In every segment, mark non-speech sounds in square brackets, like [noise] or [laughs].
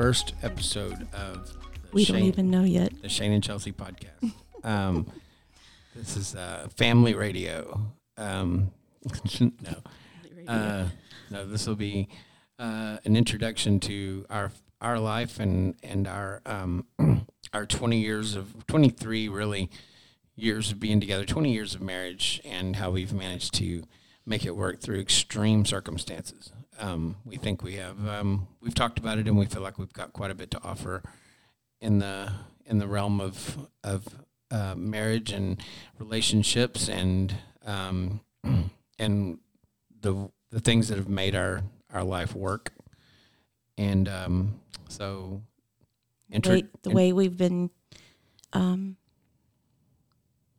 first episode of the We Shane, don't even know yet. the Shane and Chelsea podcast. um, this is uh, family radio. Um, [laughs] no, uh, no. This will be uh, an introduction to our our life and and our um, [clears throat] our twenty years of twenty three really years of being together, twenty years of marriage, and how we've managed to make it work through extreme circumstances. Um, we think we have um, we've talked about it, and we feel like we've got quite a bit to offer in the in the realm of of uh, marriage and relationships and um, [clears throat] and the the things that have made our our life work. And um, so, way, the way we've been um,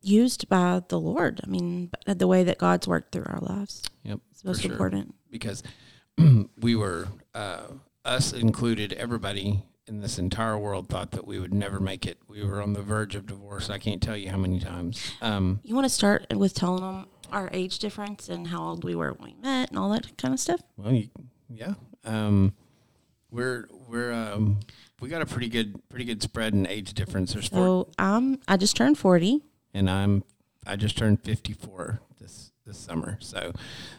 used by the Lord. I mean, the way that God's worked through our lives. Yep, It's most sure. important. because [clears throat] we were uh, us included everybody in this entire world thought that we would never make it we were on the verge of divorce i can't tell you how many times um, You want to start with telling them our age difference and how old we were when we met and all that kind of stuff? well you, yeah um, we're we're um, we got a pretty good pretty good spread in age difference there's four, So um, I just turned 40. and i'm i just turned 54 this this summer so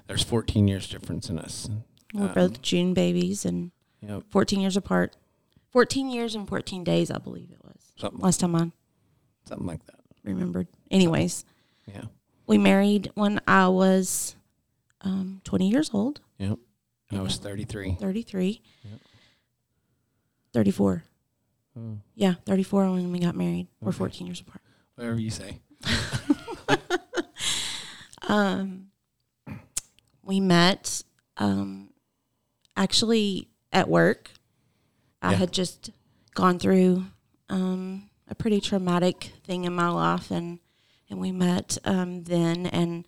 there's 14 years difference in us We're Um, both June babies and Yep, 14 years apart. 14 years and 14 days, I believe it was. something Last time I something like that remembered. Anyways, yeah we married when I was um, 20 years old. yep and i was 33 33. Yep. 34. Oh. Yeah, 34 when we got married. We're 14 years apart. whatever you say [laughs] Um, we met um, actually at work. I Yeah. had just gone through um, a pretty traumatic thing in my life, and and we met um, then. And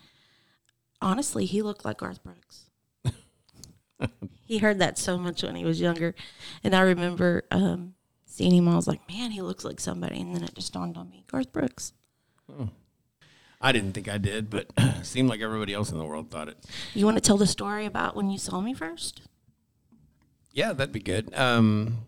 honestly, he looked like Garth Brooks. [laughs] he heard that so much when he was younger, and I remember um, seeing him. I was like, "Man, he looks like somebody." And then it just dawned on me, Garth Brooks. I didn't think I did, but [clears throat] it seemed like everybody else in the world thought it. You want to tell the story about when you saw me first? Yeah, that'd be good. Um,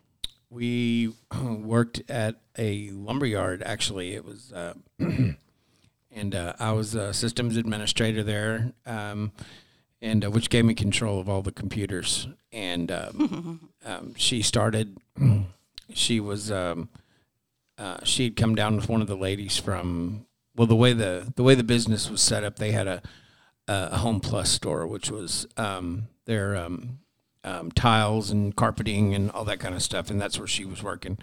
we [clears throat] worked at a lumber yard. Actually, it was, uh, [clears throat] and uh, I was a systems administrator there, um, and uh, which gave me control of all the computers. And um, [laughs] um, she started. [clears throat] She was. Um, uh, she had come down with one of the ladies from. Well, the way the the way the business was set up, they had a a Home Plus store, which was um, their um, tiles and carpeting and all that kind of stuff, and that's where she was working.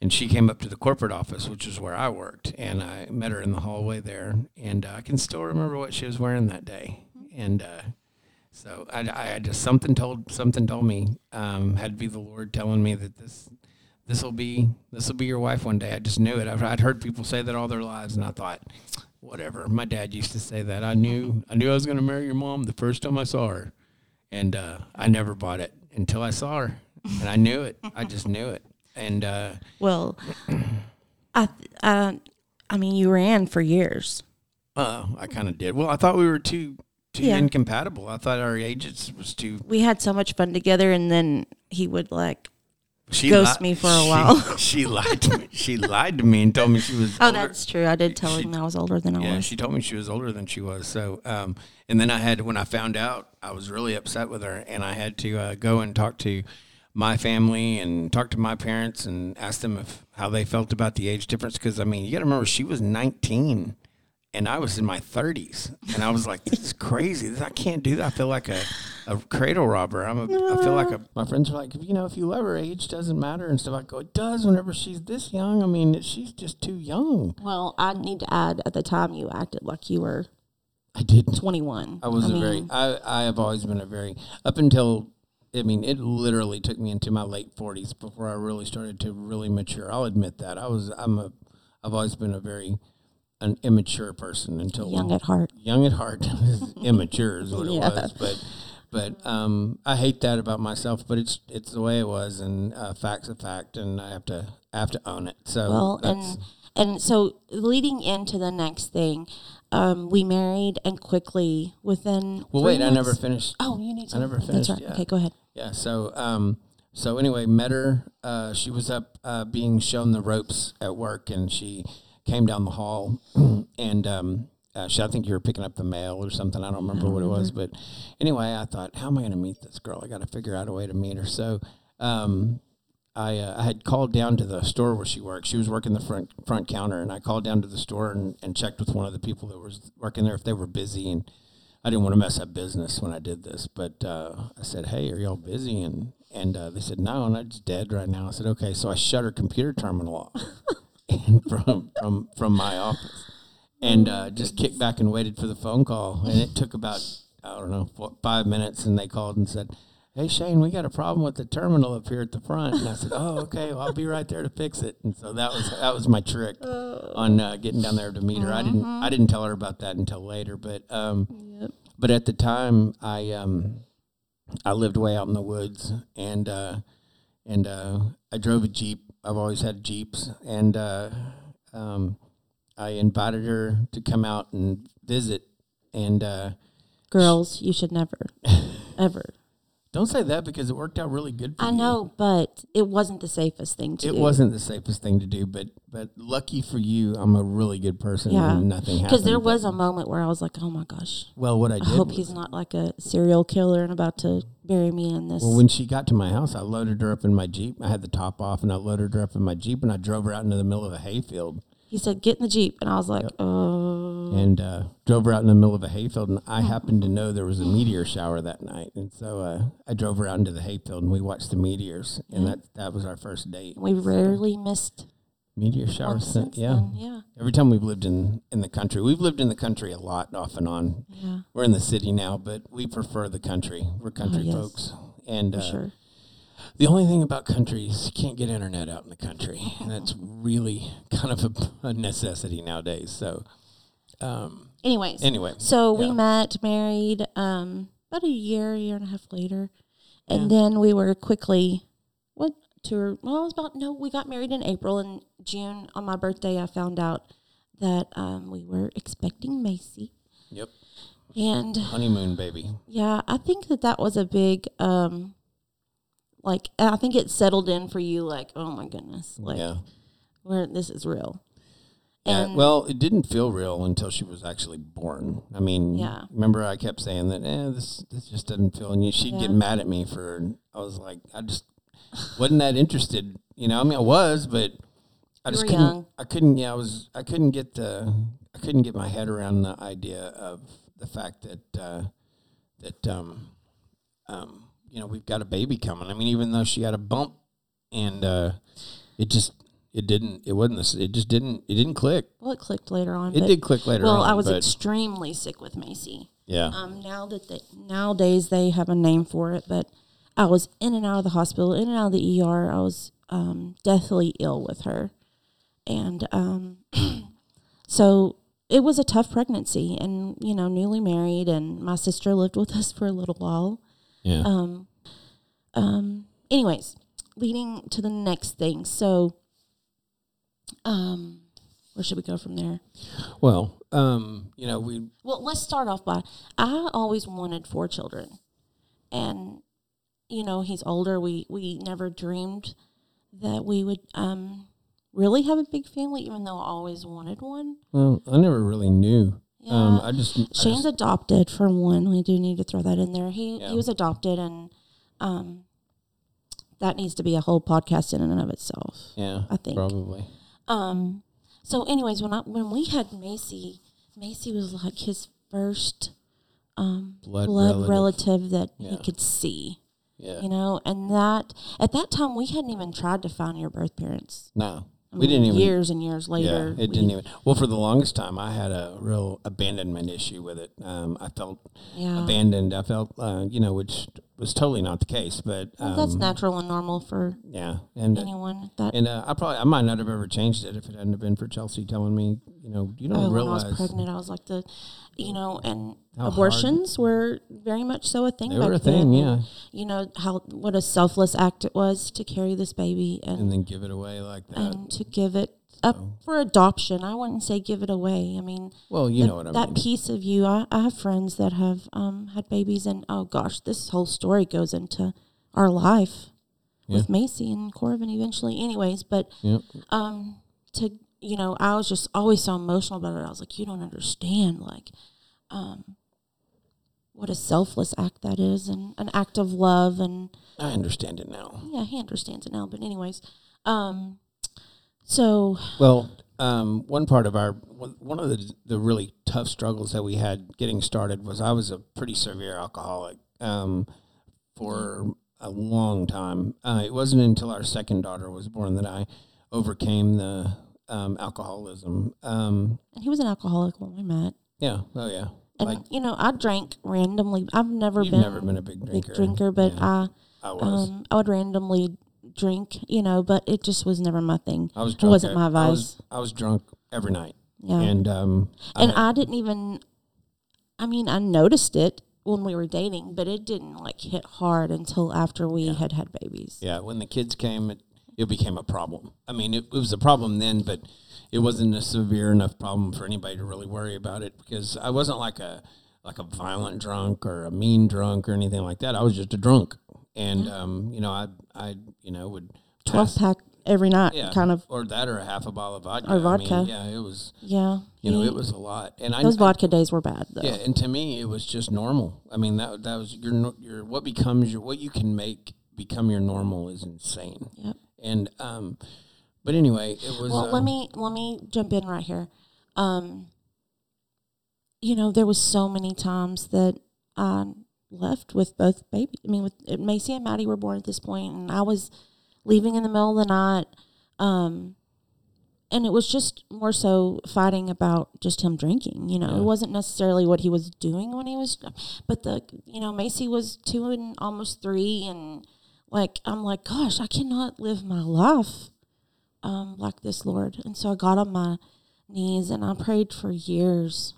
And she came up to the corporate office, which is where I worked, and I met her in the hallway there, and uh, I can still remember what she was wearing that day. And uh, so I, I just something told something told me um, had to be the Lord telling me that this this will be this will be your wife one day. I just knew it. I've, I'd heard people say that all their lives, and I thought, whatever. My dad used to say that. I knew I knew I was going to marry your mom the first time I saw her, and uh, I never bought it until I saw her, and I knew it. I just knew it. And uh, Well, I, th- I, I mean, you ran for years. uh, I kind of did. Well, I thought we were too too Yeah. incompatible. I thought our ages was too. We had so much fun together, and then he would like, She Ghost me for a she- while. [laughs] She, lied to me. She lied to me and told me she was. oh, older. that's true. I did tell him I was older than I Yeah, was. she told me she was older than she was. So, um, and then I had when I found out, I was really upset with her, and I had to uh, go and talk to my family and talk to my parents and ask them if how they felt about the age difference. Because I mean, you got to remember she was 19 and I was in my 30s, and I was like, "This is crazy. This, I can't do that. I feel like a, a cradle robber. I'm a, I feel like a." [laughs] My friends are like, "You know, if you love her, age doesn't matter and stuff." I go, "It does. Whenever she's this young, I mean, she's just too young." well, I need to add at the time you acted like you were I didn't. 21. I was a very I, I have always been a very up until I mean it literally took me into my late forties before I really started to really mature. I'll admit that. I was I'm a I've always been a very an immature person until young at heart. young at heart [laughs] immature is what it Yeah. was. But but um, I hate that about myself. But it's it's the way it was, and uh, facts a fact, and I have to I have to own it. So Well, that's, and and so leading into the next thing, um, we married and quickly within. well, wait, I never finished. Oh, you need to. I never That's finished right. yet. Okay, go ahead. Yeah. So, um, so anyway, met her. Uh, she was up uh, being shown the ropes at work, and she came down the hall, [clears throat] and um, uh, she, I think you were picking up the mail or something. I don't remember what it was, but anyway, I thought, how am I going to meet this girl? I got to figure out a way to meet her. So, um, I, uh, I had called down to the store where she worked. She was working the front front counter, and I called down to the store and, and checked with one of the people that was working there if they were busy. And I didn't want to mess up business when I did this, but uh, I said, "Hey, are y'all busy?" And and uh, they said, "No, I'm just dead right now." I said, "Okay." So I shut her computer terminal off [laughs] and [laughs] from from from my office, and uh, just kicked back and waited for the phone call. And it took about I don't know four, five minutes, and they called and said hey Shane, we got a problem with the terminal up here at the front. And I said, oh, okay, well, I'll be right there to fix it. And so that was that was my trick [laughs] on uh, getting down there to meet her. I didn't I didn't tell her about that until later, but um, Yep. but at the time I um, I lived way out in the woods and uh, and uh, I drove a jeep. I've always had jeeps, and uh, um, I invited her to come out and visit. And uh, Girls, you should never, ever. Don't say that because it worked out really good. for I you. know, but it wasn't the safest thing to It do. wasn't the safest thing to do, but but lucky for you, I'm a really good person. Yeah. and nothing happened. Because there was a moment where I was like, oh my gosh, well, what I I hope was- he's not like a serial killer and about to bury me in this. well, when she got to my house, I loaded her up in my jeep. I had the top off, and I loaded her up in my jeep, and I drove her out into the middle of a hayfield, he said, get in the Jeep. And I was like, oh. and uh, drove her out in the middle of a hayfield. And I happened to know there was a meteor shower that night, and so uh, I drove her out into the hayfield, and we watched the meteors, and that that was our first date. We rarely missed Meteor showers. since yeah. then. Yeah. Every time we've lived in in the country, we've lived in the country a lot, off and on. Yeah. We're in the city now, but we prefer the country. We're country yes. folks, and For uh, sure. The only thing about country is you can't get internet out in the country, and that's really [laughs] kind of a, a necessity nowadays. So, um, Anyways. anyway, So we met, married, um, about a year, year and a half later, and then we were quickly, what to? Well, it was about no. We got married in April and June on my birthday. I found out that um, we were expecting Macy, yep, and honeymoon baby. yeah, I think that that was a big, um, like I think it settled in for you. Like, oh my goodness, like yeah, where this is real. yeah. Well, it didn't feel real until she was actually born. I mean, Yeah. Remember, I kept saying that, eh, this this just doesn't feel. And she'd get mad at me for. I was like, I just wasn't that interested. You know, I mean, I was, but I just couldn't. young. I couldn't. Yeah, I was. I couldn't get the. I couldn't get my head around the idea of the fact that uh, that um, um, you know we've got a baby coming. I mean, even though she had a bump, and uh, it just it didn't. It wasn't. This, it just didn't. It didn't click. well, it clicked later on. It did click later Well, on. I was but, extremely sick with Macy. yeah. Um, now that they, nowadays they have a name for it, but I was in and out of the hospital, in and out of the ER. I was um, deathly ill with her, and um, [clears throat] so it was a tough pregnancy, and you know, newly married, and my sister lived with us for a little while. yeah. Um, um, anyways, leading to the next thing. So, um, where should we go from there? Well, um, you know, we Well, let's start off by I always wanted four children, and you know he's older. We we never dreamed that we would um really have a big family, even though I always wanted one. well, I never really knew. Um, Yeah. I just I Shane's just- adopted for one. We do need to throw that in there. He Yeah. he was adopted, and um that needs to be a whole podcast in and of itself. yeah, I think. probably. Um. So, anyways, when I when we had Macy, Macy was like his first um Blood blood, relative. relative. that he could see. Yeah, You know, and that at that time we hadn't even tried to find your birth parents. no, I we didn't even. years and years Yeah, later. it we- didn't even. Well, for the longest time, I had a real abandonment issue with it. Um, I felt Yeah, abandoned. I felt, uh, you know, which was totally not the case. But um, that's natural and normal for yeah, and anyone. That and uh, I probably I might not have ever changed it if it hadn't been for Chelsea telling me, you know, you don't oh, when I was pregnant, I was like the, you know, and How hard- abortions were very much so a thing. they were a then, thing, yeah, You know how what a selfless act it was to carry this baby and and then give it away like that. and to give it up for adoption. I wouldn't say give it away. I mean, well, you that, know what I that mean. piece of you. I, I have friends that have um, had babies, and oh gosh, this whole story goes into our life Yeah. with Macy and Corbin eventually, anyways. But um, to you know, I was just always so emotional about it. I was like, you don't understand, like, um, what a selfless act that is, and an act of love, and I understand it now. yeah, he understands it now. But anyways, um, so Well, um, one part of our one of the the really tough struggles that we had getting started was I was a pretty severe alcoholic um, for a long time. Uh, it wasn't until our second daughter was born that I overcame the um, alcoholism. Um, he was an alcoholic when we met. yeah, oh yeah. And Like you know, I drank randomly. I've never been never been a big drinker. big drinker, but Yeah, I I was. um I would randomly drink, you know, but it just was never my thing. I was it drunk. wasn't ev- my I vice. was, I was drunk every night, Yeah. and um, and I, I didn't even I mean, I noticed it when we were dating, but it didn't like hit hard until after we had had babies. Yeah, when the kids came, it, it became a problem. I mean, it, it was a problem then, but it wasn't a severe enough problem for anybody to really worry about it because I wasn't like a like a violent drunk or a mean drunk or anything like that. I was just a drunk, and um, you know, I I you know would 12 pass- pack every night yeah, kind of or that or a half a bottle of vodka. Or I mean, vodka. yeah, it was yeah. you know it was a lot, and those I- vodka days were bad though. yeah, and to me, it was just normal. I mean, that that was your your what becomes your what you can make become your normal is insane. Yep. And um, but anyway, it was. Well, let me let me jump in right here. Um, you know, there was so many times that I left with both baby. I mean, with Macy and Maddie were born at this point, and I was leaving in the middle of the night. Um, and it was just more so fighting about just him drinking. You know, Yeah. it wasn't necessarily what he was doing when he was, but the you know Macy was two and almost three, and like I'm like, gosh, I cannot live my life um, like this, Lord. And so I got on my knees and I prayed for years.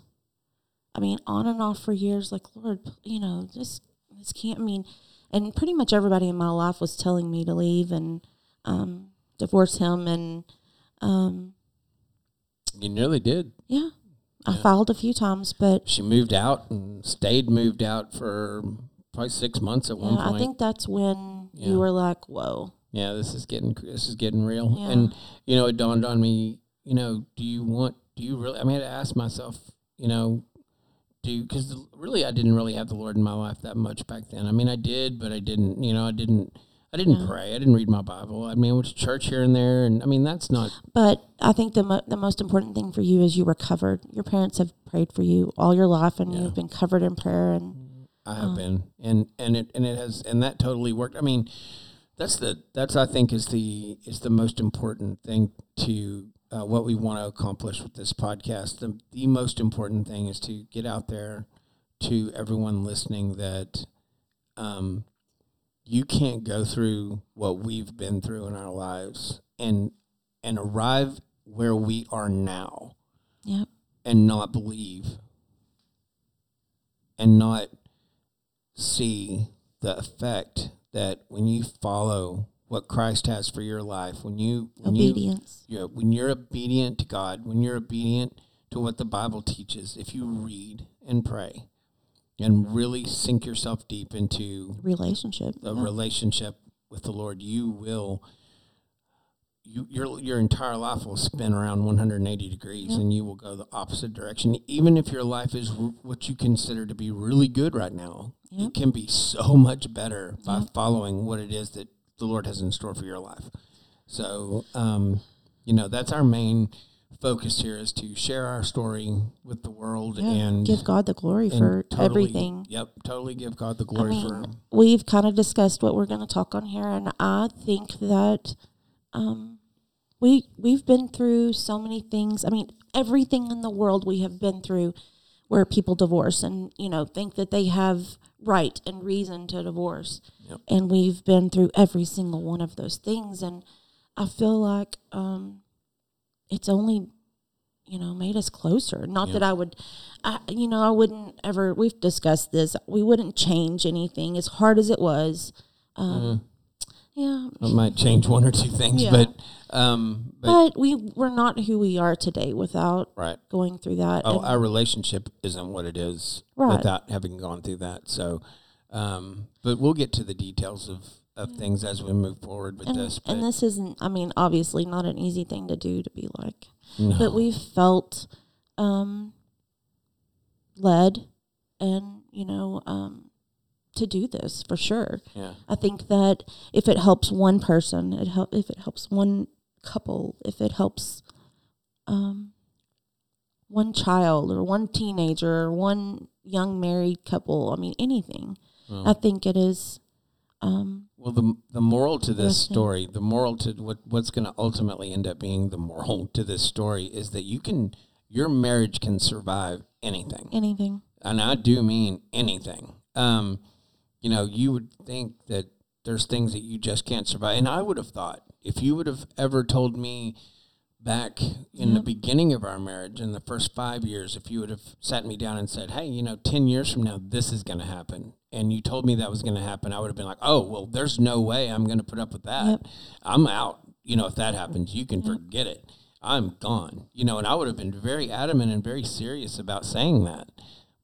I mean, on and off for years, like, Lord, you know, this, this can't mean, and pretty much everybody in my life was telling me to leave and um, divorce him. And um, you nearly did. yeah, I Yeah. filed a few times, but She moved out and stayed moved out for probably six months at one yeah, point. I think that's when Yeah. you were like, whoa. yeah, this is getting this is getting real. Yeah. And you know, it dawned on me. You know, do you want? Do you really? I mean, I had to ask myself. You know, do? Because really, I didn't really have the Lord in my life that much back then. I mean, I did, but I didn't. You know, I didn't. I didn't Yeah. pray. I didn't read my Bible. I mean, I went to church here and there, and I mean, that's not. But I think the mo- the most important thing for you is you were covered. Your parents have prayed for you all your life, and Yeah. you've been covered in prayer. And I have Oh. been, and and it and it has, and that totally worked. I mean, that's the that's I think is the is the most important thing to uh, what we want to accomplish with this podcast. The the most important thing is to get out there to everyone listening that um, you can't go through what we've been through in our lives and and arrive where we are now. Yep, and not believe. And not see the effect that when you follow what Christ has for your life, when you when you obedience. yeah, when you're obedient to God, when you're obedient to what the Bible teaches, if you read and pray and really sink yourself deep into relationship. a Yeah. relationship with the Lord, you will you your your entire life will spin around 180 degrees and you will go the opposite direction even if your life is r- what you consider to be really good right now it can be so much better by following what it is that the Lord has in store for your life so um you know that's our main focus here is to share our story with the world Yeah, and give God the glory for totally- everything. yep totally give God the I glory mean, for we've kind of discussed what we're going to talk on here, and I think that um, we we've been through so many things. I mean, everything in the world we have been through, where people divorce and you know think that they have right and reason to divorce, Yep. and we've been through every single one of those things, and I feel like um, it's only you know made us closer. Not Yeah. that I would, I you know I wouldn't ever. We've discussed this. We wouldn't change anything as hard as it was. Um, Yeah, It might change one or two things, Yeah. but um, but, but we we're not who we are today without right. going through that. Oh, our relationship isn't what it is Right. without having gone through that. So, um, but we'll get to the details of of things as we move forward with And, this. and this isn't, I mean, obviously not an easy thing to do to be like, no. but we felt um, led and, you know, um, to do this for sure. yeah, I think that if it helps one person, it help if it helps one couple, if it helps um, one child or one teenager or one young married couple, I mean anything, well, I think it is. Um, well, the the moral to this story, the moral to what what's going to ultimately end up being the moral to this story is that you can your marriage can survive anything. anything. and I do mean anything. Um, you know, you would think that there's things that you just can't survive, and I would have thought if you would have ever told me back in the mm-hmm. beginning of our marriage, in the first five years, if you would have sat me down and said, "Hey, you know, ten years from now, this is going to happen," and you told me that was going to happen, I would have been like, "Oh, well, there's no way I'm going to put up with that. Yep. I'm out." You know, if that happens, you can forget it. I'm gone. You know, and I would have been very adamant and very serious about saying that.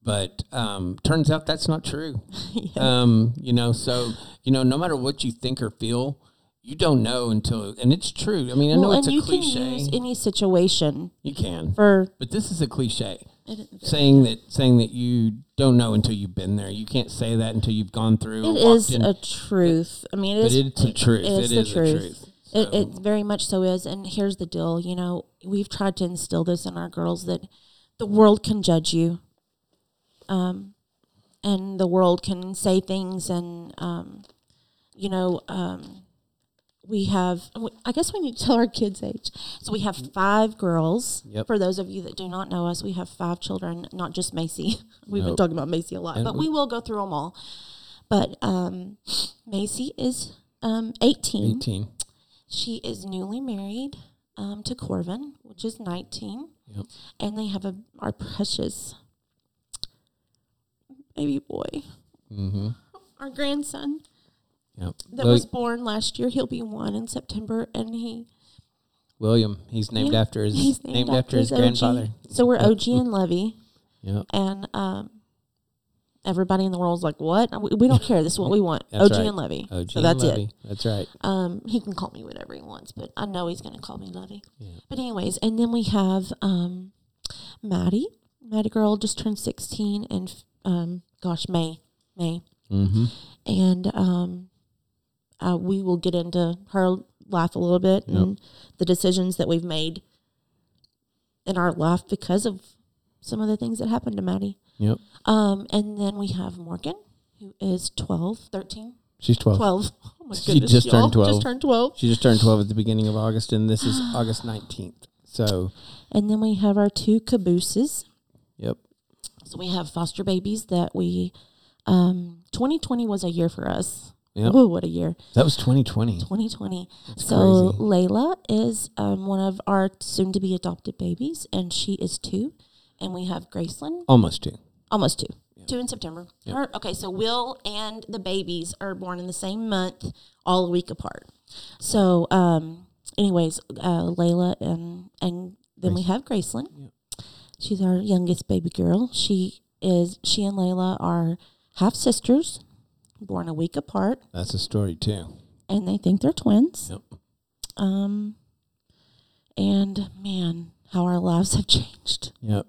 But um, turns out that's not true. [laughs] um, you know, so you know, no matter what you think or feel, you don't know until, and it's true. I mean, I know well, it's and a you cliche. can use any situation you can, for but this is a cliche. Saying that, saying that you don't know until you've been there. You can't say that until you've gone through. it is in- a truth. I mean, it is. it's a truth. It is It the a truth. truth. It, it very much so is. And here's the deal. You know, we've tried to instill this in our girls that the world can judge you. Um, and the world can say things and, um, you know, um, we have, I guess we need to tell our kids' age. So we have five girls. Yep. For those of you that do not know us, we have five children, not just Macy. [laughs] We've been talking about Macy a lot, And but we- we will go through them all. But um, Macy is um, 18. 18. She is newly married um, to Corbin, which is 19. Yep. And they have a our precious baby boy, Mm-hmm. our grandson Yep. that Wil- was born last year. He'll be one in September, and he William. He's named Yeah, after his he's named, after, his, OG. grandfather. So we're OG and Levy, Yep. and um, everybody in the world's like, "What? We, we don't care. This is what we want. OG right. and Levy." OG so and that's Levy. it. That's right. Um, he can call me whatever he wants, but I know he's going to call me Levy. Yeah. But anyways, and then we have um, Maddie. Maddie girl just turned sixteen, and um, gosh, May, May, Mm-hmm. and um, uh, we will get into her life a little bit Yep. and the decisions that we've made in our life because of some of the things that happened to Maddie. Yep. Um, and then we have Morgan, who is 12, 13, She's 12. 12. [laughs] Oh my She goodness, just y'all. turned 12. Just turned 12. She just turned 12 at the beginning of August, and this is [gasps] August 19th. So, And then we have our two cabooses. yep. So we have foster babies that we, um, 2020 was a year for us. Yep. Oh, what a year. That was 2020. 2020. That's so crazy. Layla is um, one of our soon to be adopted babies, and she is two. And we have Graceland, Almost two. almost two. Two in September. Yep. Or- okay, so Will and the babies are born in the same month, all a week apart. So, um, anyways, uh, Layla and and then we have Graceland. She's our youngest baby girl. She is she and Layla are half sisters, born a week apart, That's a story, too. and they think they're twins. Yep. Um, and man, how our lives have changed. Yep.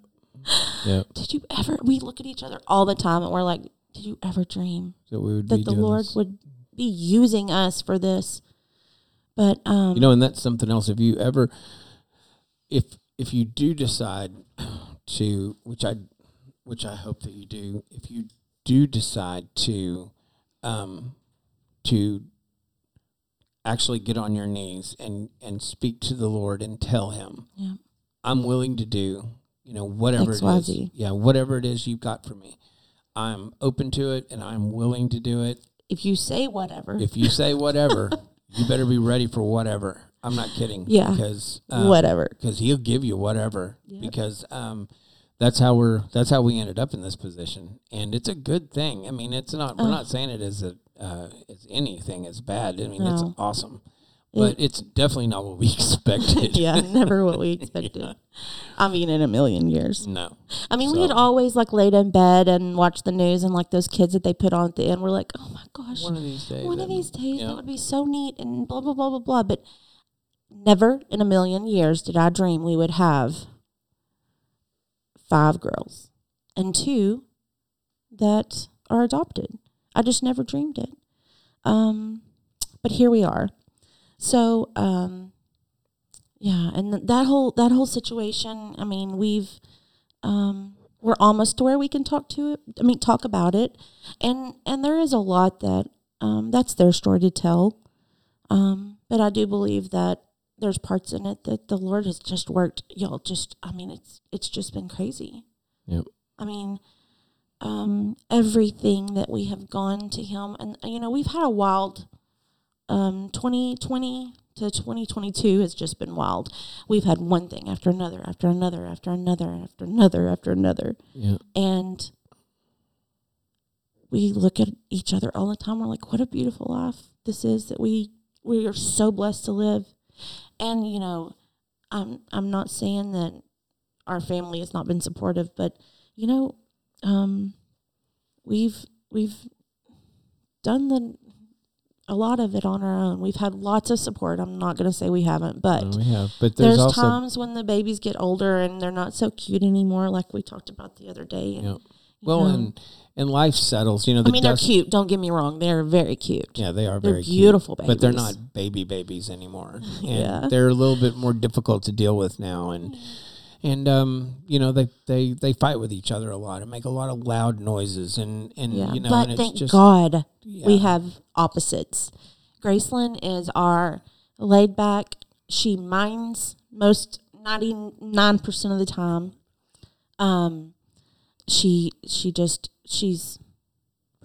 Yep. Did you ever? We look at each other all the time, and we're like, "Did you ever dream So we would be that the Lord this. would be using us for this?" But um, You know, and that's something else. If you ever, if if you do decide [clears throat] to, which I, which I hope that you do, if you do decide to, um, to actually get on your knees and and speak to the Lord and tell Him, Yeah. I'm willing to do, you know, whatever it is, yeah, whatever it is you've got for me. I'm open to it and I'm willing to do it if you say whatever, if you say whatever, [laughs] you better be ready for whatever. I'm not kidding. Yeah. Because um, whatever, Because he'll give you whatever. Yep. Because um, that's how we're. That's how we ended up in this position, and it's a good thing. I mean, it's not. We're Oh. not saying it is a uh, as anything as bad. I mean, it's No. awesome. but it's definitely not what we [laughs] expected. [laughs] yeah, never what we [laughs] expected. I mean, in a million years. no. I mean, we had always like laid in bed and watched the news, and like those kids that they put on at the end, we're like, oh my gosh, One of these days. one of these days yeah. that would be so neat, and blah blah blah blah blah. But never in a million years did I dream we would have five girls and two that are adopted. I just never dreamed it. Um, but here we are. So, um, yeah, and th- that whole that whole situation. I mean, we've um, we're almost to where we can talk to it. I mean, talk about it, and and there is a lot that um, that's their story to tell. Um, but I do believe that there's parts in it that the Lord has just worked. Y'all just, I mean, it's it's just been crazy. Yep. I mean, um, everything that we have gone to Him, and you know, we've had a wild um, 2020 to 2022 has just been wild. We've had one thing after another, after another, after another, after another, after another. Yeah. And we look at each other all the time. We're like, what a beautiful life this is that we we are so blessed to live. And you know, I'm I'm not saying that our family has not been supportive, but you know, um, we've we've done the a lot of it on our own. We've had lots of support. I'm not going to say we haven't, but No, we have. But there's, there's, also times when the babies get older and they're not so cute anymore, like we talked about the other day. And, Yeah. you well, know, and and life settles. You know, the I mean, they're cute. Don't get me wrong; they're very cute. Yeah, they are They're very beautiful cute, but they're not baby babies anymore. [laughs] And Yeah. they're a little bit more difficult to deal with now, and and um, you know, they they they fight with each other a lot and make a lot of loud noises, and and Yeah, you know, but and it's thank just God we have opposites. Graceland is our laid back. She minds most ninety nine percent of the time. Um, she she just she's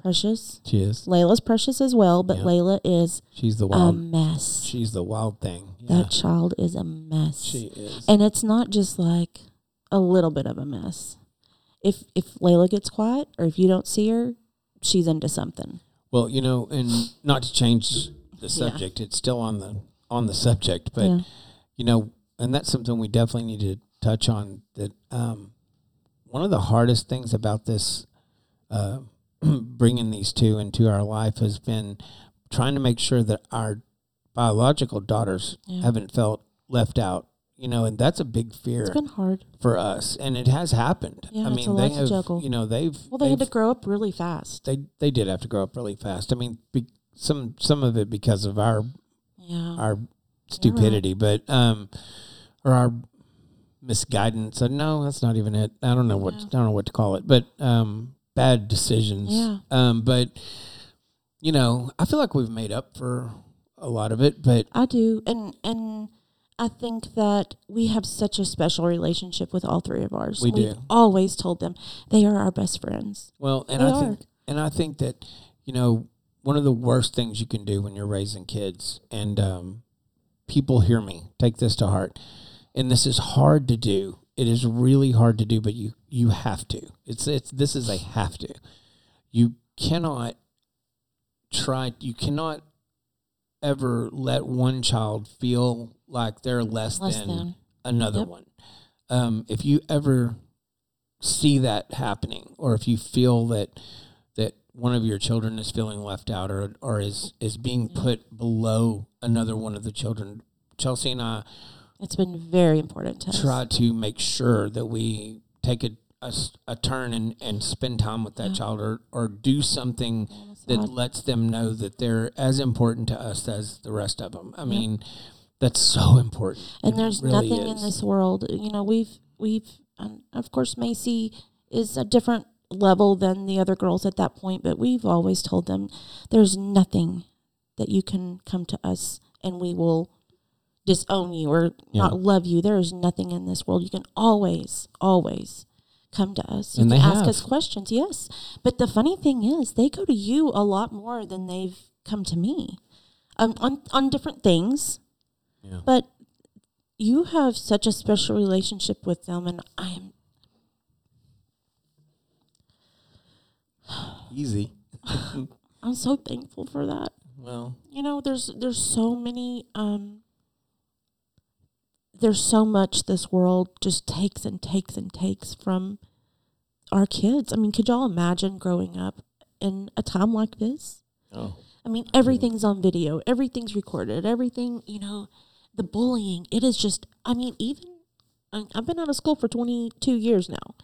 precious. She is. Layla's precious as well, but Yeah. Layla is She's the wild, a mess. she's the wild thing. Yeah, That child is a mess. she is. And it's not just like a little bit of a mess. If if Layla gets quiet or if you don't see her, she's into something. Well, you know, and not to change the subject, it's still on the on the subject, but yeah. you know, and that's something we definitely need to touch on. That um, one of the hardest things about this, uh, [clears throat] bringing these two into our life, has been trying to make sure that our biological daughters Yeah. haven't felt left out. You know, and that's a big fear It's been hard. for us, and it has happened. Yeah, I it's mean, a they lot to have, juggle. you know, they've Well, they had to grow up really fast. they they did have to grow up really fast. I mean, be, some some of it because of our Yeah. our stupidity, but um, or our misguidance. Uh, no, that's not even it. I don't know what Yeah. I don't know what to call it, but um, bad decisions. Yeah. Um, but you know, I feel like we've made up for a lot of it, but I do. And and I think that we have such a special relationship with all three of ours. We We've do. always told them they are our best friends. well, and They I think and I think that you know one of the worst things you can do when you're raising kids, and um, people hear me. Take this to heart. and this is hard to do. It is really hard to do, but you you have to. It's it's this is a have to. You cannot try. You cannot ever let one child feel like they're less, Less than, than. another Yep. one. Um, if you ever see that happening, or if you feel that that one of your children is feeling left out, or or is is being put below another one of the children, Chelsea and I It's been very important to us. try to make sure that we take a turn and, and spend time with that Yeah. child or, or do something that God. lets them know that they're as important to us as the rest of them. I mean, that's so important. and It there's really nothing in this world you know we've we've um, of course macy is a different level than the other girls at that point but we've always told them there's nothing that you can come to us and we will disown you or Yeah. not love you there is nothing in this world you can always always come to us you And can they ask have. us questions yes but the funny thing is they go to you a lot more than they've come to me um, on on different things Yeah. but you have such a special relationship with them, and I'm [sighs] Easy. [sighs] I'm so thankful for that. Well, you know there's there's so many um there's so much this world just takes and takes and takes from our kids. I mean, could y'all imagine growing up in a time like this? oh, I mean, everything's on video, everything's recorded, everything, you know, the bullying, it is just, I mean, even, I've been out of school for 22 years now.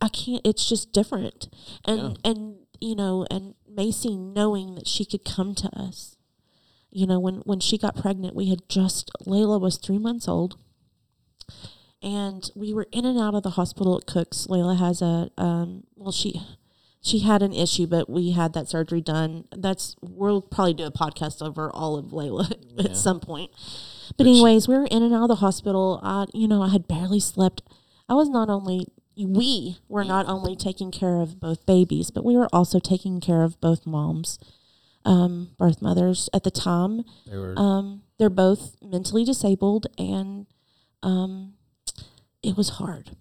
I can't, it's just different. And, and, you know, and Macy knowing that she could come to us, you know, when, when she got pregnant, we had just, Layla was three months old. And we were in and out of the hospital at Cook's. Layla has a, um, well, she, she had an issue, but we had that surgery done. That's we'll probably do a podcast over all of Layla [laughs] Yeah. at some point. But anyways, we were in and out of the hospital. I, you know, I had barely slept. I was not only we were not only taking care of both babies, but we were also taking care of both moms, um, birth mothers at the time. they were. Um, they're both mentally disabled, and um, it was hard.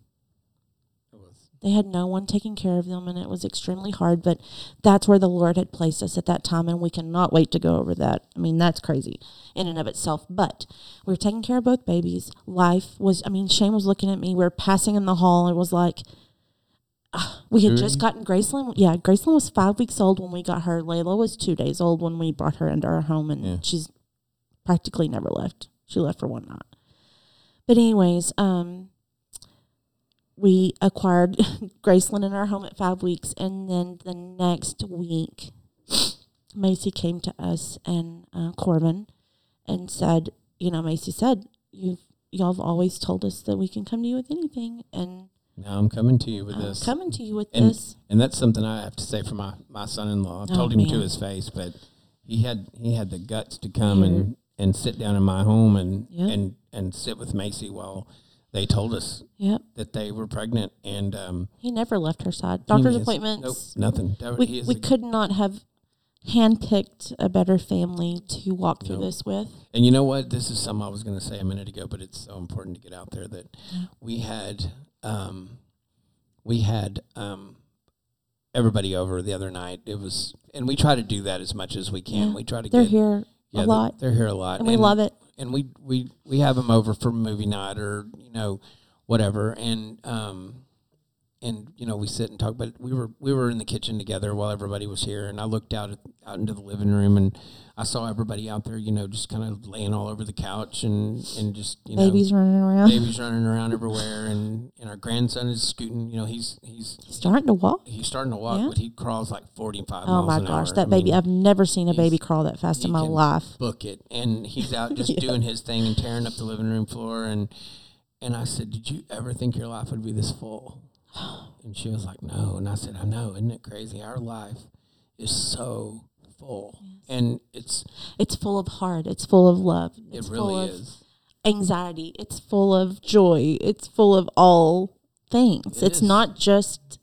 it was- They had no one taking care of them, and it was extremely hard. But that's where the Lord had placed us at that time, and we cannot wait to go over that. I mean, that's crazy in and of itself. But we were taking care of both babies. Life was, I mean, Shane was looking at me. We were passing in the hall, and it was like, ah, [sighs] we had just gotten Graceland. Yeah, Graceland was five weeks old when we got her. Layla was two days old when we brought her into our home, and Yeah. she's practically never left. She left for one night. But anyways, um, we acquired [laughs] Graceland in our home at five weeks, and then the next week, [gasps] Macy came to us and uh, Corbin and said, "You know, Macy said you y'all have always told us that we can come to you with anything, and now I'm coming to you with I'm this. coming to you with and, this." and that's something I have to say for my, my son-in-law. I Oh, told him to his face, but he had he had the guts to come and, and sit down in my home and Yeah. and and sit with Macy while they told us Yep, that they were pregnant and um, he never left her side. Doctor's appointments. Nope, nothing. That- We we could not have handpicked a better family to walk through No. this with. And you know what? This is something I was going to say a minute ago, but it's so important to get out there that we had um, we had um, everybody over the other night. It was, and we try to do that as much as we can. Yeah. We try to They're get here yeah, a they're- lot, They're, here a lot, and we love it. And we we we have them over for movie night or you know whatever, and um. And you know we sit and talk, but we were we were in the kitchen together while everybody was here, and I looked out at, out into the living room, and I saw everybody out there, you know, just kind of laying all over the couch and and just you know Babies running around. babies running around everywhere, and and our grandson is scooting. You know, he's he's Starting to walk. he's starting to walk, Yeah. but he crawls like forty five. Oh miles my gosh, hour. that I baby! mean, I've never seen a baby crawl that fast in my life. book it, and he's out [laughs] just Yeah. doing his thing and tearing up the living room floor, and and I said, "Did you ever think your life would be this full?" [gasps] And she was like, "No," and I said, "I know, isn't it crazy? Our life is so full, and it's It's full of heart. It's full of love. It's it full really of is." anxiety. It's full of joy. It's full of all things. It it's is. not just.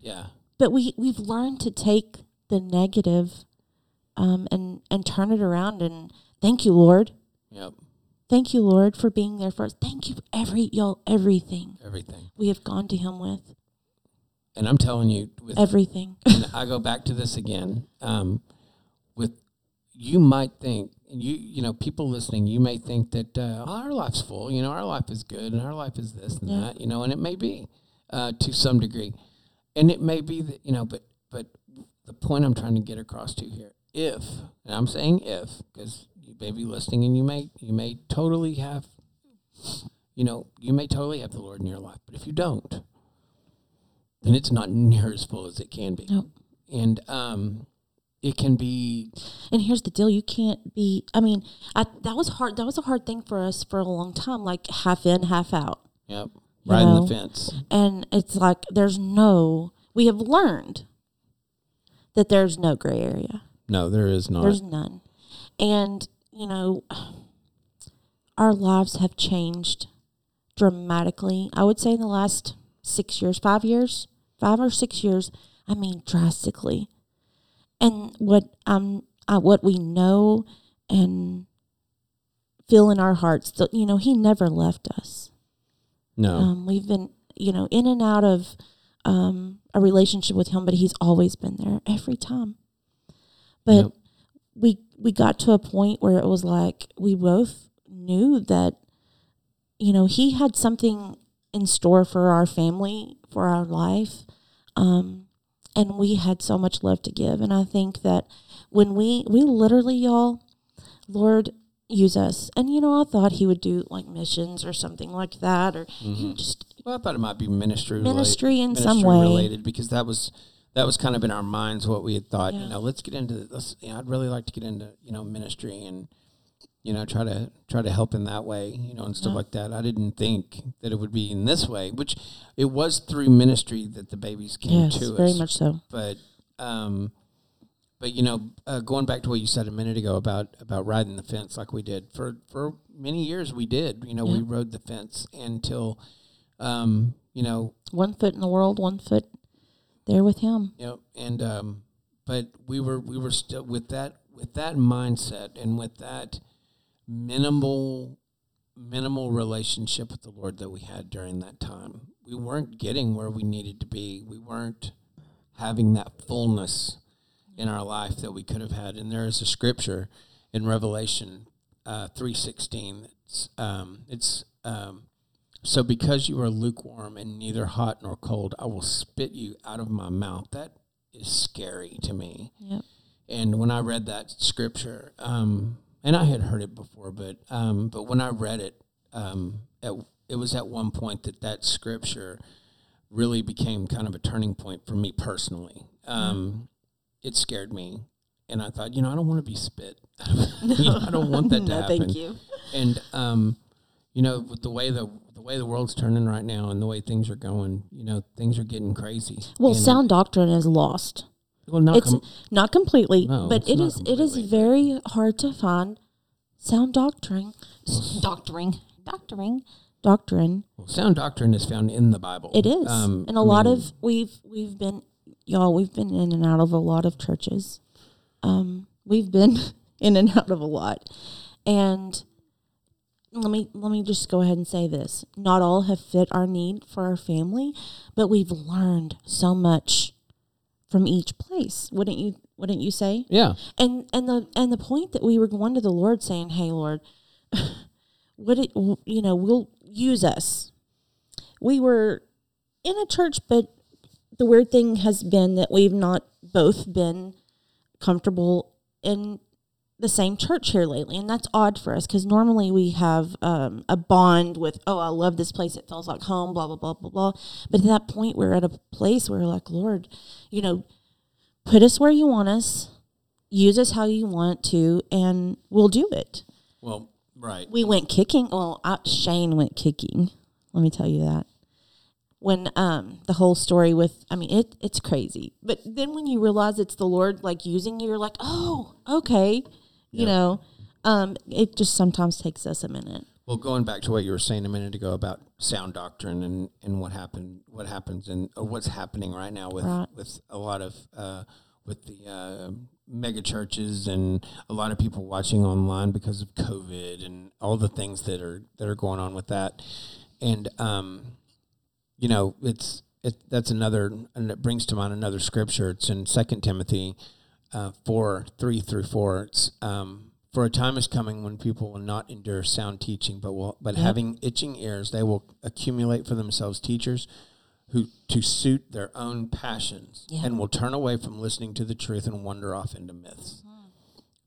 Yeah, But we we've learned to take the negative, um, and and turn it around. And thank you, Lord. yep, Thank you, Lord, for being there for us. Thank you every y'all everything everything. we have gone to Him with. And I'm telling you, with Everything. [laughs] and I go back to this again. Um, with you might think you you know people listening, you may think that uh, oh, our life's full. You know, our life is good, and our life is this and Yeah. that. You know, and it may be uh, to some degree, and it may be that you know, but but the point I'm trying to get across to here, if and I'm saying if because you may be listening, and you may you may totally have. You know, you may totally have the Lord in your life, but if you don't, then it's not near as full as it can be Nope. and um, it can be And here's the deal: you can't be. I mean, I, that was hard. That was a hard thing for us for a long time, like half in, half out. yep riding know? the fence. And it's like there's no. We have learned that there's no gray area. No, there is not. There's none. And you know, our lives have changed dramatically. I would say in the last six years, five years, five or six years. I mean, drastically. And what um, uh, what we know and feel in our hearts, that you know, He never left us. no, Um, we've been, you know, in and out of um, a relationship with him, but he's always been there every time. But Yep. We we got to a point where it was like we both knew that you know he had something in store for our family for our life um and we had so much love to give. And i think that when we we literally y'all lord use us. And you know i thought he would do like missions or something like that or would just Well, I thought it might be ministry Ministry related, in some way. related because that was that was kind of in our minds what we had thought. Yeah. You know, let's get into this. You know, I'd really like to get into you know ministry and you know try to try to help in that way. You know, and stuff Yeah. like that. I didn't think that it would be in this way, which it was through ministry that the babies came yes to very us. Very much so but um but you know uh, going back to what you said a minute ago about about riding the fence like we did for for many years we did you know we rode the fence until um you know one foot in the world one foot there with him. You know and um but we were we were still with that with that mindset and with that minimal minimal relationship with the lord that we had during that time we weren't getting where we needed to be. We weren't having that fullness in our life that we could have had. And there is a scripture in revelation uh, 316 it's um, it's um, so because you are lukewarm and neither hot nor cold, I will spit you out of my mouth. That is scary to me. yep And when I read that scripture, um, and I had heard it before, but um, but when I read it, um, at, it was at one point that that scripture really became kind of a turning point for me personally. Um, It scared me, and I thought, you know, I don't want to be spit. [laughs] You know, I don't want that [laughs] to no, happen thank you and um, you know, with the way the the way the world's turning right now and the way things are going, you know, things are getting crazy. well sound doctrine is lost. Well, not it's com- not completely No, but it is it is very hard to find sound doctrine. Doctoring doctoring doctrine. Well, sound doctrine is found in the Bible. it is. Um, and a I lot mean, of we've we've been y'all we've been in and out of a lot of churches. Um we've been [laughs] in and out of a lot. And let me let me just go ahead and say this. Not all have fit our need for our family but we've learned so much from each place. Wouldn't you wouldn't you say? Yeah, and and the and the point that we were going to the lord saying hey lord [laughs] what it you know we'll use us. We were in a church but the weird thing has been that we've not both been comfortable in the same church here lately and that's odd for us because normally we have um, a bond with oh i love this place it feels like home blah blah blah blah blah. But at that point we're at a place where we're like lord you know put us where you want us use us how you want to and we'll do it. Well, right. we went kicking well I, shane went kicking let me tell you that. When um the whole story with i mean it it's crazy. But then when you realize it's the lord like using you you're like oh okay you know um it just sometimes takes us a minute Well, going back to what you were saying a minute ago about sound doctrine and, and what happened, what happens, and what's happening right now with Right. with a lot of uh, with the uh, mega churches and a lot of people watching online because of COVID and all the things that are that are going on with that, and um, you know, it's it that's another and it brings to mind another scripture. It's in Second Timothy uh, four three through four. It's um, for a time is coming when people will not endure sound teaching, but will but Yep. having itching ears, they will accumulate for themselves teachers who to suit their own passions Yeah. and will turn away from listening to the truth and wander off into myths. Hmm.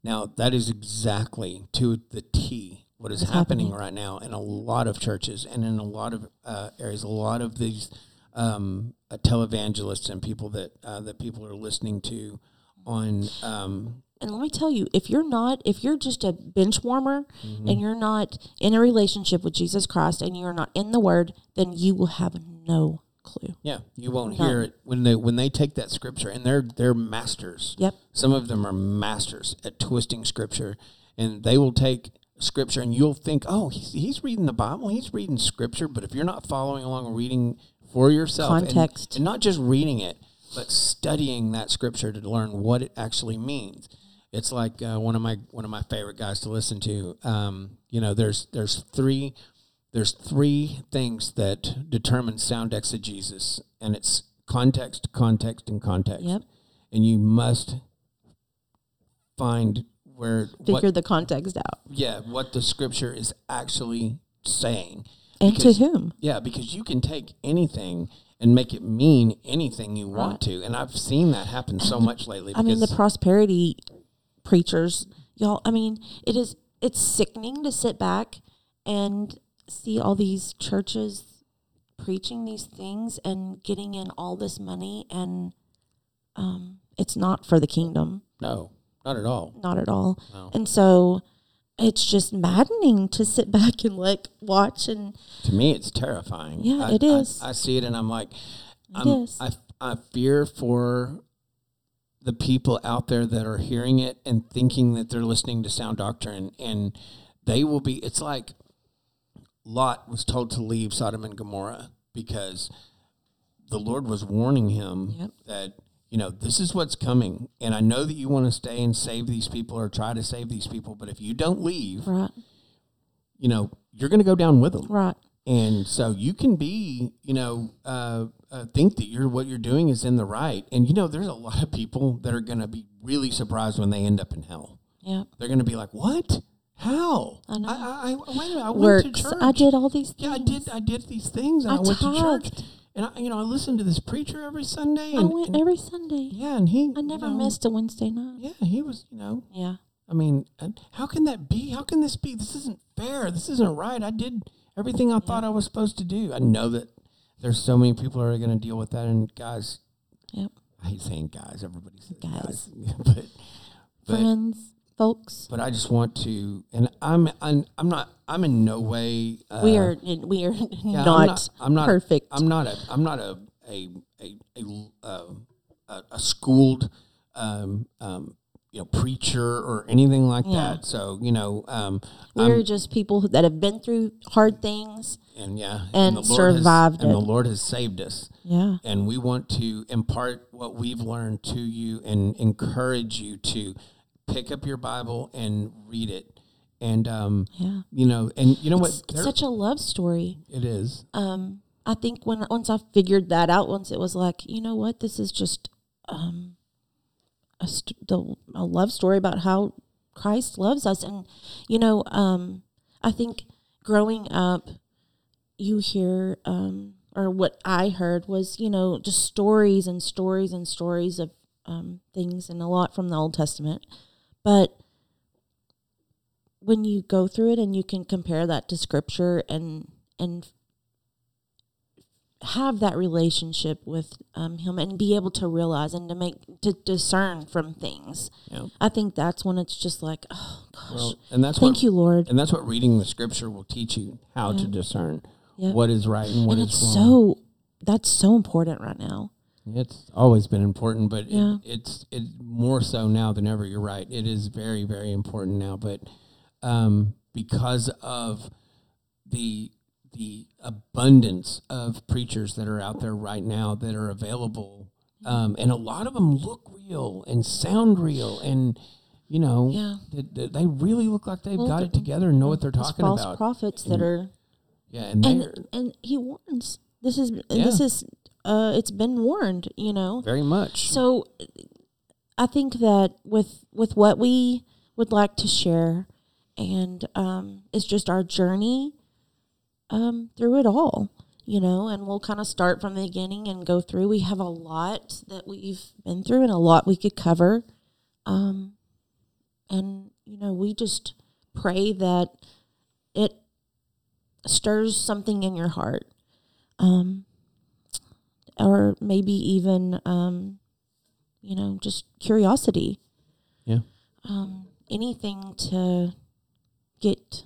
Now that is exactly to the T what is happening, happening. right now in a lot of churches and in a lot of uh, areas. A lot of these um, uh, televangelists and people that uh, that people are listening to on um, and let me tell you if you're not if you're just a bench warmer Mm-hmm. and you're not in a relationship with jesus christ and you're not in the word then you will have no clue yeah, you won't None. hear it when they when they take that scripture and they're they're masters. yep Some of them are masters at twisting scripture, and they will take scripture, and you'll think, "Oh, he's, he's reading the Bible, he's reading scripture." But if you're not following along reading for yourself, and- Context. and, not just reading it, but studying that scripture to learn what it actually means, it's like uh, one of my one of my favorite guys to listen to. Um, you know, there's there's three there's three things that determine sound exegesis, and it's context, context, and context Yep. and you must find where Figure what, the context out. yeah, what the scripture is actually saying. And Because- to whom? Yeah, because you can take anything and make it mean anything you want to, and I've seen that happen so much lately. I mean, the prosperity preachers, y'all. I mean, it is it's sickening to sit back and see all these churches preaching these things and getting in all this money, and um, it's not for the kingdom, no, not at all. not at all. No. And so, it's just maddening to sit [laughs] back and like watch and To me, it's terrifying. Yeah, I, it is. I, I see it, and I'm like, It I'm, is. I I fear for the people out there that are hearing it and thinking that they're listening to sound doctrine, and they will be. It's like Lot was told to leave Sodom and Gomorrah because the Lord was warning him Yep. that you know this is what's coming, and I know that you want to stay and save these people or try to save these people, but if you don't leave, right, you know you're going to go down with them right, and so you can be you know uh, uh, think that you're what you're doing is in the right. And you know there's a lot of people that are going to be really surprised when they end up in hell. Yeah. they're going to be like what? How? I know. I, I, I, wait a minute, I went to church I did all these things. yeah i did i did these things and i, I went to church. And I, you know i listened to this preacher every sunday I and, went and- every Sunday. yeah and he I never you know, missed a Wednesday night. yeah he was you know Yeah. I mean, how can that be? How can this be? This isn't fair. This isn't right. I did everything I thought I was supposed to do. I know that there's so many people who are going to deal with that. And guys, Yep. I hate saying guys. Everybody says guys, Guys. [laughs] but but Friends, folks. but I just want to, and I'm I'm, I'm not. I'm in no way. Uh, we are we are yeah, not, I'm not. I'm not perfect. I'm not a. I'm not a a a a, uh, a, a schooled. Um, um, you know, preacher or anything like Yeah. that. So, you know, um, We're I'm- just people that have been through hard things. and yeah, and the Lord has- survived and the. Lord has saved us, Yeah. and we want to impart what we've learned to you and encourage you to pick up your Bible and read it, and um, Yeah. you know, and you know It's what, There- such a love story. it is, Um, I think when once I figured that out, once it was like, you know what, this is just um, a, st- the, a love story about how Christ loves us, and you know, um, I think growing up, you hear, um, or what I heard was, you know, just stories and stories and stories of um, things, and a lot from the Old Testament, but when you go through it and you can compare that to Scripture and and have that relationship with um, him and be able to realize and to make to discern from things. yeah. I think that's when it's just like, oh gosh, Well, and that's thank what, you, Lord. and that's what reading the Scripture will teach you how to discern Yep. what is right and what and is it's wrong. so that's so important right now. It's always been important, but Yeah. it, it's it more so now than ever. You're right. It is very very important now, but um, because of the the abundance of preachers that are out there right now that are available, um, and a lot of them look real and sound real, and you know, Yeah. that they really look like they've Well, got the- it together and know what they're talking false about. prophets that are yeah, and and and he warns. This is Yeah. this is uh it's been warned, you know. very much. So I think that with with what we would like to share and um it's just our journey um through it all, you know, and we'll kind of start from the beginning and go through. We have a lot that we've been through and a lot we could cover. Um and you know, we just pray that it stirs something in your heart. Um or maybe even um, you know just curiosity Yeah. um, anything to get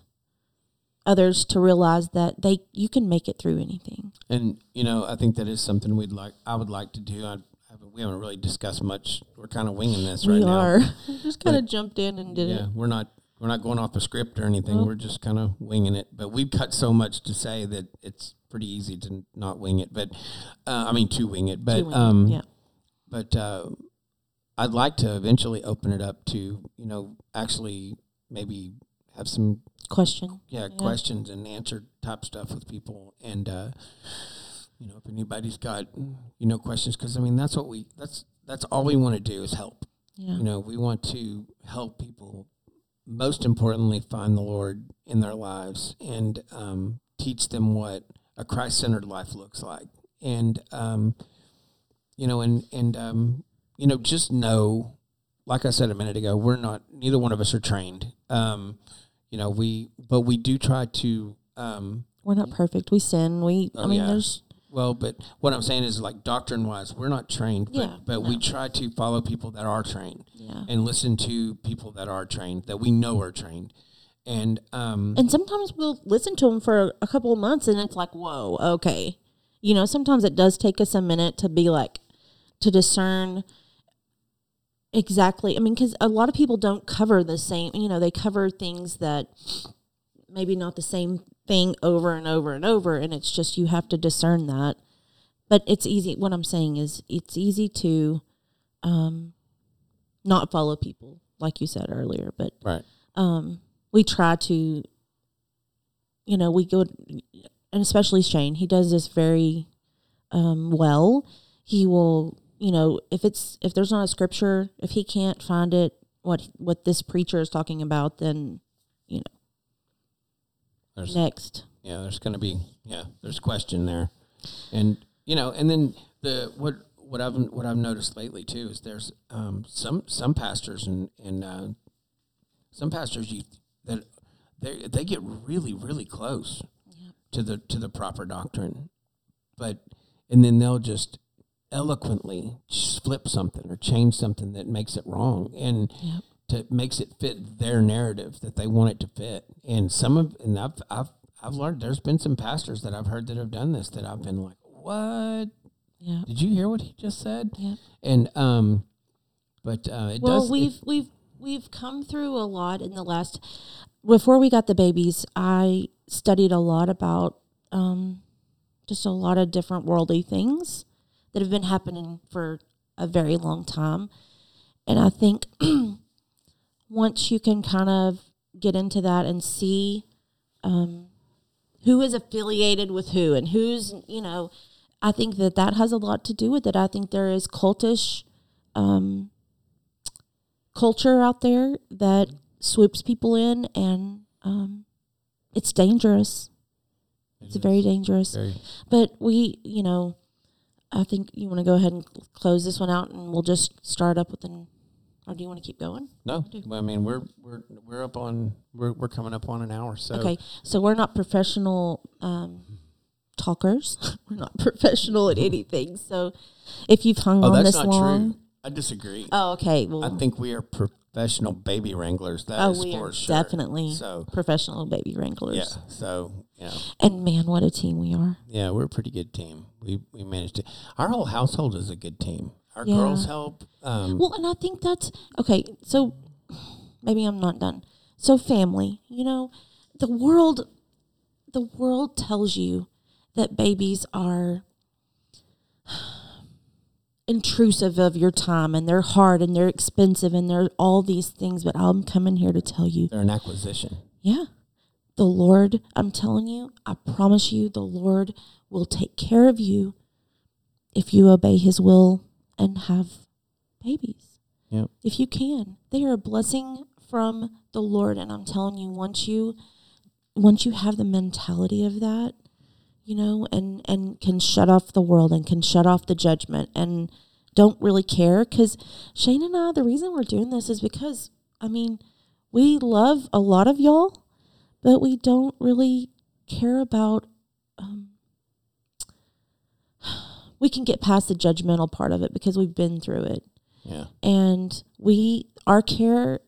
others to realize that they you can make it through anything And you know, I think that is something we'd like. I would like to do. I, I we haven't really discussed much. We're kind of winging this right now. we are. [laughs] we just kind of jumped in and did Yeah, it we're not we're not going off a script or anything. Nope. We're just kind of winging it. But we've cut so much to say that it's pretty easy to not wing it. But uh, I mean to wing it. But it, um, yeah but uh, I'd like to eventually open it up to you know actually maybe have some question yeah, Yeah. questions and answer type stuff with people and uh you know if anybody's got you know questions because i mean that's what we that's that's all we want to do is help yeah you know we want to help people most importantly, find the Lord in their lives and um, teach them what a Christ centered life looks like. And, um, you know, and, and, um, you know, just know, like I said a minute ago, we're not, neither one of us are trained. Um, you know, we, but we do try to, um, We're not perfect. We sin. We. I Oh, mean, yeah. there's. well, but what I'm saying is like doctrine wise, we're not trained, but, Yeah, but we try to follow people that are trained Yeah. and listen to people that are trained, that we know are trained. And, um, And sometimes we'll listen to them for a couple of months, and it's like, whoa, okay. You know, sometimes it does take us a minute to be like, to discern exactly. I mean, because a lot of people don't cover the same, you know, they cover things that maybe not the same thing over and over and over. And it's just you have to discern that. But it's easy. What I'm saying is, it's easy to um, not follow people, like you said earlier. But right. um, we try to, you know, we go, and especially Shane, he does this very um, well. He will, you know, if it's if there's not a scripture, if he can't find it, what what this preacher is talking about, then you know, There's, next, yeah, there's going to be, yeah, there's question there. And, you know, and then the, what, what I've, what I've noticed lately too is there's, um, some, some pastors and, and, uh, some pastors you, that they, they get really, really close to the, to the proper doctrine, but, and then they'll just eloquently flip something or change something that makes it wrong. And, Yep. to makes it fit their narrative that they want it to fit. And some of and I've I've I've learned there's been some pastors that I've heard that have done this that I've been like, What? yeah, Did you hear what he just said? yeah. And um but uh it well, does we've it- we've we've come through a lot in the last. Before we got the babies, I studied a lot about um, just a lot of different worldly things that have been happening for a very long time, and I think [clears throat] once you can kind of get into that and see um, who is affiliated with who and who's you know, I think that that has a lot to do with it. I think there is cultish. Um, culture out there that swoops people in and um, it's dangerous. It's very dangerous. Very. But we you know i think you want to go ahead and close this one out and we'll just start up with an or do you want to keep going? No. I mean we're we're we're up on we're we're coming up on an hour. So. Okay. So we're not professional um, talkers. [laughs] We're not [laughs] professional at anything. So if you've hung Oh, on this long true. I disagree. oh okay well I think we are professional baby wranglers. That is oh we for are sure. definitely So professional baby wranglers yeah. So you know, And man, what a team we are. yeah, we're a pretty good team. We we managed to. Our whole household is a good team. Our Yeah. girls help. Um, Well, and I think that's okay. So maybe I'm not done. So family, you know, the world, the world tells you that babies are intrusive of your time and they're hard and they're expensive and they're all these things. But I'm coming here to tell you, they're an acquisition. yeah, the Lord, I'm telling you, I promise you, the Lord will take care of you if you obey His will and have babies. Yep. If you can, they are a blessing from the Lord, and I'm telling you, once you, once you have the mentality of that, you know, and and can shut off the world and can shut off the judgment and don't really care, because Shane and I, the reason we're doing this is because, I mean, we love a lot of y'all, but we don't really care about. Um, [sighs] we can get past the judgmental part of it because we've been through it, Yeah. and we our care,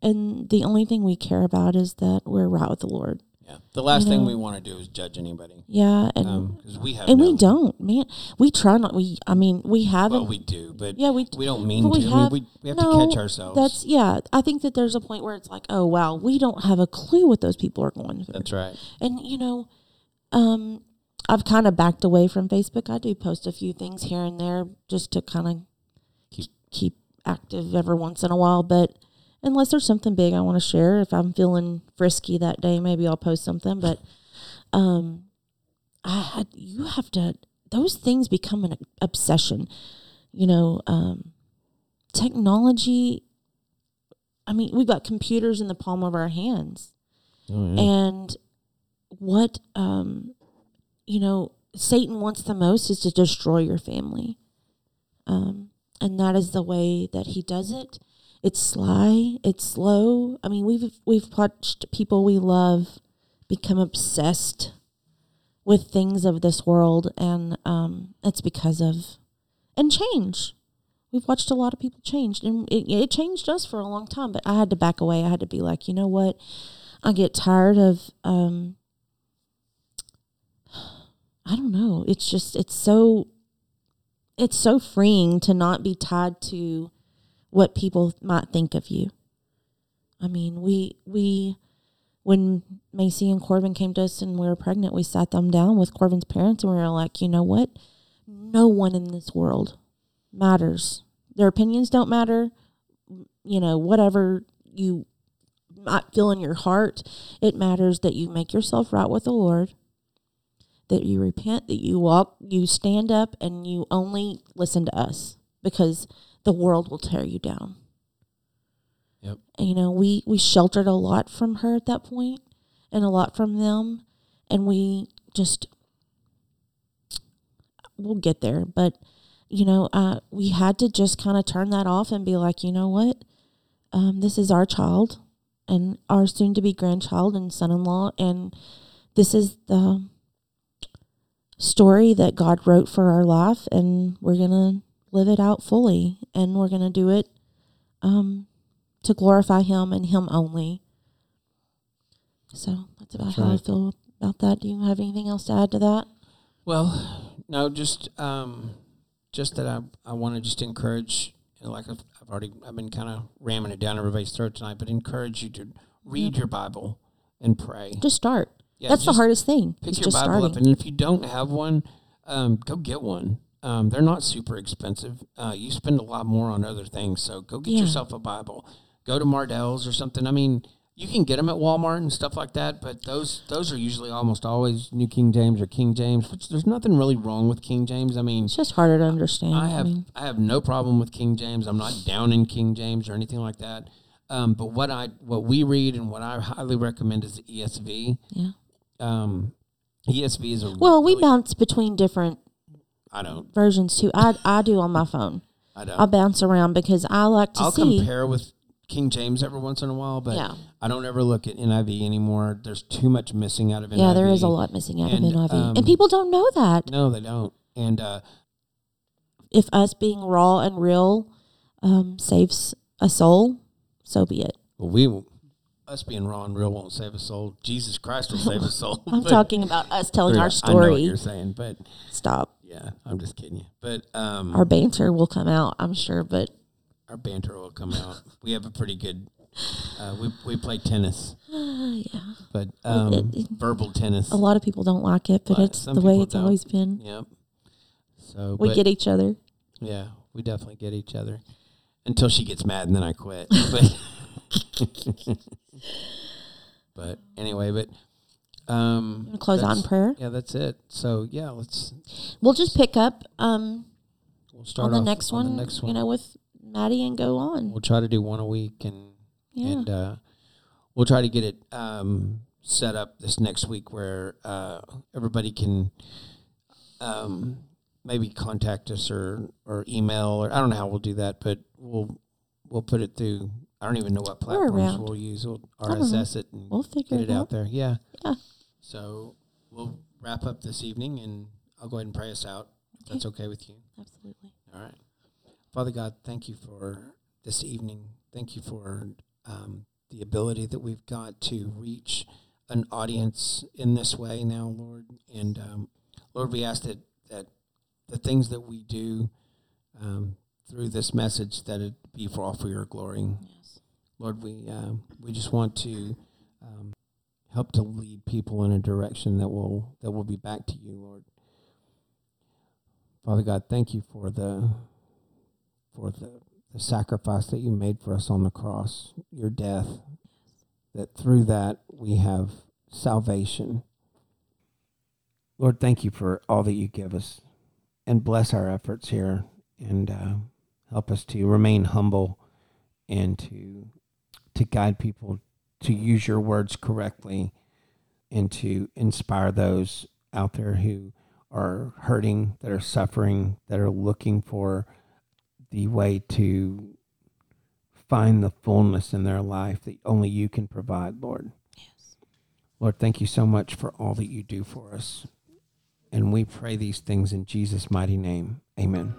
and the only thing we care about is that we're right with the Lord. Yeah. The last You thing we want to do is judge anybody. Yeah, and Um, 'cause we have and no, we don't, man. We try not. We, I mean, we haven't. Well, we do, but yeah, we we don't mean we to. I have- mean, we, we have no, to catch ourselves. That's yeah. I think that there's a point where it's like, oh wow, we don't have a clue what those people are going through. That's right. And you know, um, I've kind of backed away from Facebook. I do post a few things here and there just to kind of Keep- keep active every once in a while. But unless there's something big I want to share, if I'm feeling frisky that day, maybe I'll post something. But um, I had you have to those things become an obsession. You know, um, technology I mean, we've got computers in the palm of our hands. Oh, And what um you know, Satan wants the most is to destroy your family. Um and that is the way that he does it. It's sly, it's slow. I mean, we've we've watched people we love become obsessed with things of this world and um it's because of and change. We've watched a lot of people change and it, it changed us for a long time, but I had to back away. I had to be like, you know what? I get tired of um [sighs] I don't know. It's just it's so it's so freeing to not be tied to what people might think of you. I mean, we we when Macy and Corbin came to us and we were pregnant, we sat them down with Corbin's parents and we were like, you know what? No one in this world matters. Their opinions don't matter. You know, whatever you might feel in your heart, it matters that you make yourself right with the Lord, that you repent, that you walk, you stand up, and you only listen to us because the world will tear you down. Yep. And, you know, we we sheltered a lot from her at that point, and a lot from them, and we just we'll get there, but you know, uh, we had to just kind of turn that off and be like, you know what, um, this is our child and our soon to be grandchild and son in law. And this is the story that God wrote for our life. And we're going to live it out fully. And we're going to do it um, to glorify Him and Him only. So that's about That's how I feel about that. Do you have anything else to add to that? Well, no, just um, just that I I want to just encourage, you know, like I've, I've already I've been kind of ramming it down everybody's throat tonight, but encourage you to read your Bible and pray. Just start. Yeah, that's the hardest thing. Pick your Bible starting. up, and if you don't have one, um, go get one. Um, they're not super expensive. Uh, you spend a lot more on other things, so go get Yeah. yourself a Bible. Go to Mardel's or something. I mean, you can get them at Walmart and stuff like that, but those those are usually almost always New King James or King James. Which there's nothing really wrong with King James. I mean, It's just harder to understand. I have mean, I have no problem with King James. I'm not down in King James or anything like that. Um, but what I what we read and what I highly recommend is the ESV. yeah. Um, ESV is a Well, we really- bounce between different I don't. versions too. I I do on my phone. I don't. I bounce around because I like to I'll see. compare with King James every once in a while, but Yeah. I don't ever look at NIV anymore. There's too much missing out of NIV. yeah, there is a lot missing out And, of NIV, um, and people don't know that. No, they don't. And uh, If us being raw and real um, saves a soul, so be it. well, we will- us being raw and real won't save a soul. Jesus Christ will save a [laughs] soul. I'm But- talking about us telling Yeah, our I know what story. you're saying, but Stop. Yeah, I'm just kidding you. But um, Our banter will come out, I'm sure, but our banter will come out. We have a pretty good. Uh, we we play tennis, uh, [sighs] yeah, but um, it- it- verbal tennis. a lot of people don't like it, but But it's the way it's don't. always been. Yep. So We but- get each other. Yeah, we definitely get each other until she gets mad and then I quit. [laughs] But [laughs] but anyway, but um, close out in prayer. Yeah, that's it. So yeah, let's We'll just pick up um, we'll start on the next on one, The next one, you know, with Maddie and go on. we'll try to do one a week and Yeah. and uh, we'll try to get it um, set up this next week where uh, everybody can um, maybe contact us or or email or I don't know how we'll do that, but we'll we'll put it through. I don't even know what platforms we'll use. We'll. RSS it and We'll figure get it it out. out there. Yeah. Yeah. So we'll wrap up this evening, and I'll go ahead and pray us out. If that's okay with you. Absolutely. All right. Father God, thank you for this evening. Thank you for um, the ability that we've got to reach an audience in this way now, Lord. And um, Lord, we ask that, that the things that we do um, through this message, that it be for all for your glory. Yes. Lord, we um, we just want to um, help to lead people in a direction that will that will be back to you, Lord. Father God, thank you for the for the, the sacrifice that you made for us on the cross, your death. That through that we have salvation. Lord, thank you for all that you give us, and bless our efforts here, and uh, help us to remain humble and to to guide people to use your words correctly and to inspire those out there who are hurting, that are suffering, that are looking for the way to find the fullness in their life that only you can provide, Lord. Yes. Lord, thank you so much for all that you do for us. And we pray these things in Jesus' mighty name. Amen.